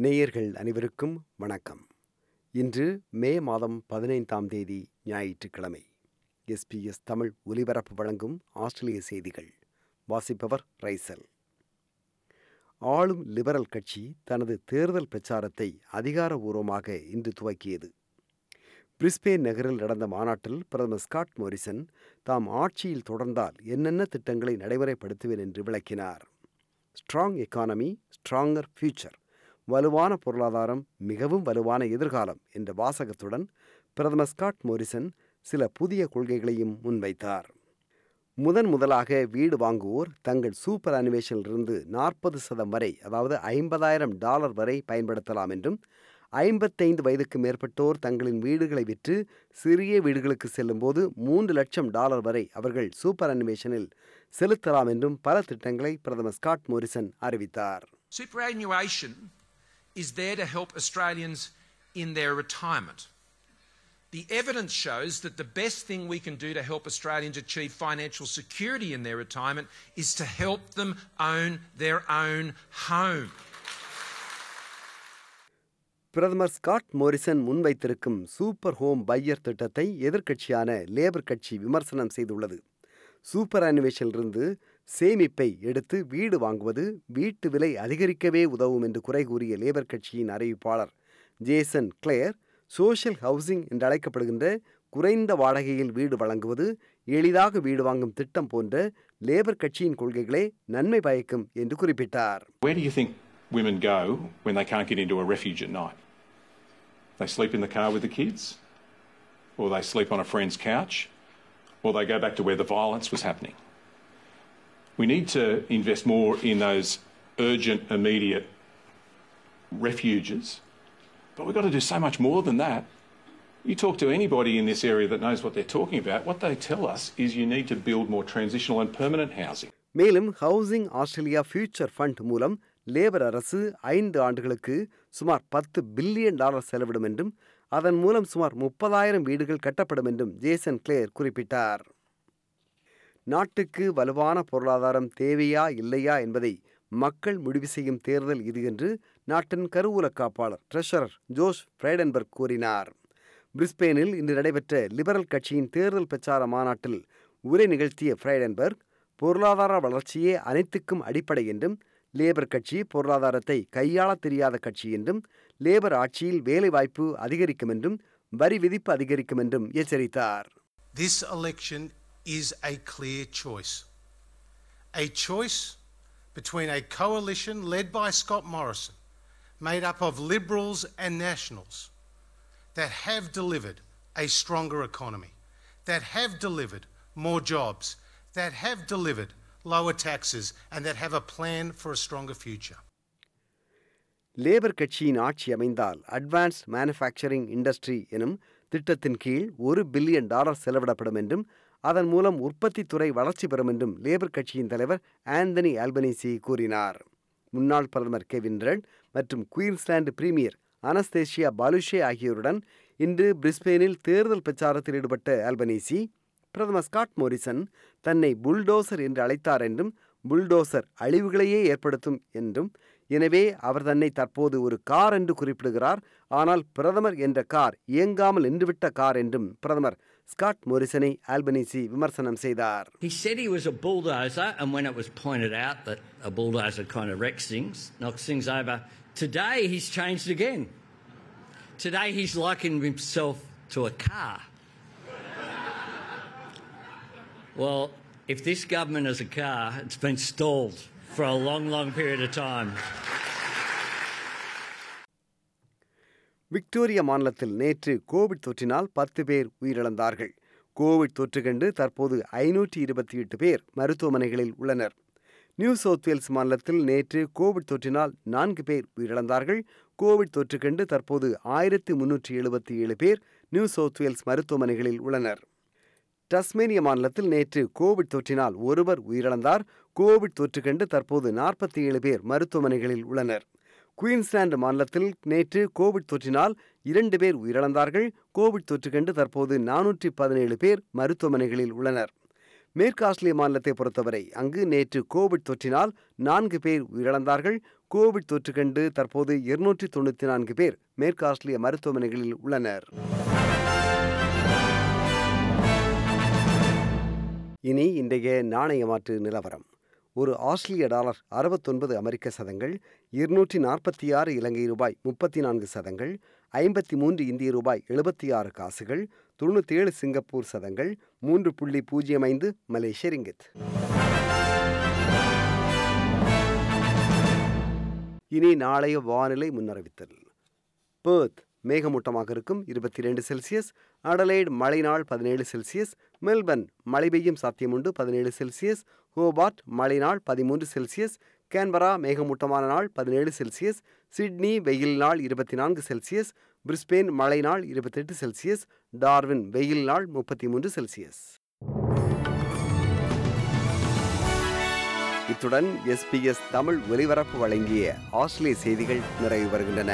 நேயர்கள் அனைவருக்கும் வணக்கம். இன்று மே மாதம் பதினைந்தாம் தேதி ஞாயிற்றுக்கிழமை. எஸ்பிஎஸ் தமிழ் ஒலிபரப்பு வழங்கும் ஆஸ்திரேலிய செய்திகள். வாசிப்பவர் ரைசல். ஆளும் லிபரல் கட்சி தனது தேர்தல் பிரச்சாரத்தை அதிகாரபூர்வமாக இன்று துவக்கியது. பிரிஸ்பேன் நகரில் நடந்த மாநாட்டில் பிரதமர் ஸ்காட் மோரிசன் தாம் ஆட்சியில் தொடர்ந்தால் என்னென்ன திட்டங்களை நடைமுறைப்படுத்துவேன் என்று விளக்கினார். ஸ்ட்ராங் எக்கானமி ஸ்ட்ராங்கர் ஃபியூச்சர் வலுவான பொருளாதாரம் மிகவும் வலுவான எதிர்காலம் என்ற வாசகத்துடன் பிரதமர் ஸ்காட் மோரிசன் சில புதிய கொள்கைகளையும் முன்வைத்தார். முதன் முதலாக வீடு வாங்குவோர் தங்கள் சூப்பர் அனிமேஷனிலிருந்து நாற்பது சதம் வரை அதாவது ஐம்பதாயிரம் டாலர் வரை பயன்படுத்தலாம் என்றும் ஐம்பத்தைந்து வயதுக்கு மேற்பட்டோர் தங்களின் வீடுகளை விற்று சிறிய வீடுகளுக்கு செல்லும்போது மூன்று லட்சம் டாலர் வரை அவர்கள் சூப்பர் அனிமேஷனில் செலுத்தலாம் என்றும் பல திட்டங்களை பிரதமர் ஸ்காட் மோரிசன் அறிவித்தார். Superannuation is there to help Australians in their retirement. The evidence shows that the best thing we can do to help Australians achieve financial security in their retirement is to help them own their own home. பிரதமர் Scott Morrison முன்வைத்திருக்கும் super home buyer திட்டத்தை எதிர்க்கட்சியான labour கட்சி விமர்சனம் செய்துள்ளது super அனிமேஷனிலிருந்து சேமிப்பை எடுத்து வீடு வாங்குவது வீட்டு விலை அதிகரிக்கவே உதவும் என்று குறை கூறிய லேபர் கட்சியின் அறிவிப்பாளர் ஜேசன் கிளேர் சோஷியல் ஹவுசிங் என்று அழைக்கப்படுகின்ற குறைந்த வாடகையில் வீடு வழங்குவது எளிதாக வீடு வாங்கும் திட்டம் போன்ற லேபர் கட்சியின் கொள்கைகளே நன்மை பயக்கும் என்று குறிப்பிட்டார் Where do you think women go when they can't get into a refuge at night? They sleep in the car with the kids, or they sleep on a friend's couch, or they go back to where the violence was happening. We need to invest more in those urgent, immediate refuges, but we've got to do so much more than that. You talk to anybody in this area that knows what they're talking about, what they tell us is you need to build more transitional and permanent housing. மேலும் housing Australia future fund மூலம் labour அரசு ஐந்து ஆண்டுகளுக்கு சுமார் பத்து billion dollar செலவிடும் என்றும் அதன் மூலம் சுமார் முப்பதாயிரம் வீடுகள் கட்டப்படும் என்றும் ஜேசன் கிளேர் குறிப்பிட்டார் நாட்டுக்கு வலுவான பொருளாதாரம் தேவையா இல்லையா என்பதை மக்கள் முடிவு செய்யும் தேர்தல் இது என்று நாட்டின் கருவூல காப்பாளர் ட்ரெஷரர் ஜோஷ் ஃப்ரைடன்பர்க் கூறினார். பிரிஸ்பேனில் இன்று நடைபெற்ற லிபரல் கட்சியின் தேர்தல் பிரச்சார மாநாட்டில் உரை நிகழ்த்திய ஃப்ரைடன்பர்க் பொருளாதார வளர்ச்சியே அனைத்துக்கும் அடிப்படை என்றும் லேபர் கட்சி பொருளாதாரத்தை கையாளத் தெரியாத கட்சி என்றும் லேபர் ஆட்சியில் வேலைவாய்ப்பு அதிகரிக்கும் என்றும் வரி விதிப்பு அதிகரிக்கும் என்றும் எச்சரித்தார். This election is a clear choice. A choice between a coalition led by Scott Morrison, made up of Liberals and Nationals, that have delivered a stronger economy, that have delivered more jobs, that have delivered lower taxes, and that have a plan for a stronger future. Labour கட்சியின் ஆட்சி அமைந்தால் advanced manufacturing industry எனும் திட்டத்தின் கீழ் ஒரு billion dollar செலவிடப்படும் என்றும் அதன் மூலம் உற்பத்தி துறை வளர்ச்சி பெறும் என்றும் லேபர் கட்சியின் தலைவர் ஆந்தனி ஆல்பனிசி கூறினார். முன்னாள் பிரதமர் கெவின் ரெட் மற்றும் குயின்ஸ்லாந்து பிரீமியர் அனஸ்தேஷியா பாலுஷே ஆகியோருடன் இன்று பிரிஸ்பேனில் தேர்தல் பிரச்சாரத்தில் ஈடுபட்ட ஆல்பனீசி பிரதமர் ஸ்காட் மோரிசன் தன்னை புல்டோசர் என்று அழைத்தார் என்றும் புல்டோசர் அழிவுகளையே ஏற்படுத்தும் என்றும் எனவே அவர் தன்னை தற்போது ஒரு கார் என்று குறிப்பிடுகிறார் ஆனால் பிரதமர் என்ற கார் இயங்காமல் நின்றுவிட்ட கார் என்றும் பிரதமர் ஸ்காட் மோரிசனை ஆல்பனீசி விமர்சனம் செய்தார் He said he was a bulldozer, and when it was pointed out that a bulldozer kind of wrecks things, knocks things over, today he's changed again. Today he's likened himself to a car. Well, if this government is a car, it's been stalled for a long, long period of time. Victoria மாநிலத்தில் நேற்று Covid தொற்றினால் பத்து பேர் உயிரிழந்தார்கள். Covid தொற்று கண்டு தற்போது ஐநூற்றி இருபத்தி எட்டு பேர் மருத்துவமனைகளில் உள்ளனர். நியூ சவுத் வேல்ஸ் மாநிலத்தில் நேற்று கோவிட் தொற்றினால் நான்கு பேர் உயிரிழந்தார்கள். கோவிட் தொற்று கண்டு தற்போது ஆயிரத்தி முன்னூற்றி எழுபத்தி ஏழு பேர் நியூ சவுத் வேல்ஸ் மருத்துவமனைகளில் உள்ளனர். டஸ்மேனிய மாநிலத்தில் நேற்று கோவிட் தொற்றினால் ஒருவர் உயிரிழந்தார். கோவிட் தொற்று கண்டு தற்போது நாற்பத்தி ஏழு பேர் மருத்துவமனைகளில் உள்ளனர். குயின்ஸ்லாந்து மாநிலத்தில் நேற்று கோவிட் தொற்றினால் இரண்டு பேர் உயிரிழந்தார்கள். கோவிட் தொற்று கண்டு தற்போது நானூற்றி பதினேழு பேர் மருத்துவமனைகளில் உள்ளனர். மேற்கு ஆஸ்திரேலிய மாநிலத்தை பொறுத்தவரை அங்கு நேற்று கோவிட் தொற்றினால் நான்கு பேர் உயிரிழந்தார்கள். கோவிட் தொற்று கண்டு தற்போது இருநூற்றி தொண்ணூற்றி நான்கு பேர் மேற்கு ஆஸ்திரேலிய மருத்துவமனைகளில் உள்ளனர். இனி இன்றைய நாணய மாற்று நிலவரம். ஒரு ஆஸ்திரேலிய டாலர் அறுபத்தொன்பது அமெரிக்க சதங்கள் இருநூற்றி நாற்பத்தி ஆறு இலங்கை ரூபாய் முப்பத்தி நான்கு சதங்கள் ஐம்பத்தி மூன்று இந்திய ரூபாய் எழுபத்தி ஆறு காசுகள் தொண்ணூற்றி ஏழு சிங்கப்பூர் சதங்கள் மூன்று புள்ளி பூஜ்ஜியம் ஐந்து மலேசிய ரிங்கித் இனி நாளைய வானிலை முன்னறிவித்தல். பேர்த் மேகமூட்டமாக இருக்கும் இருபத்தி ரெண்டு செல்சியஸ் அடலைட் மழை நாள் பதினேழு செல்சியஸ் மெல்பர்ன் மழை பெய்யும் சாத்தியமுண்டு பதினேழு செல்சியஸ் ஹோபார்ட் மழை நாள் பதிமூன்று செல்சியஸ் கேன்பரா மேகமூட்டமான நாள் பதினேழு செல்சியஸ் சிட்னி வெயில் நாள் இருபத்தி நான்கு செல்சியஸ் பிரிஸ்பெயின் மழை நாள் இருபத்தெட்டு செல்சியஸ் டார்வின் வெயில் நாள் முப்பத்தி மூன்று செல்சியஸ். இத்துடன் எஸ்பிஎஸ் தமிழ் ஒலிபரப்பு வழங்கிய ஆஸ்திரேலிய செய்திகள் நிறைவு வருகின்றன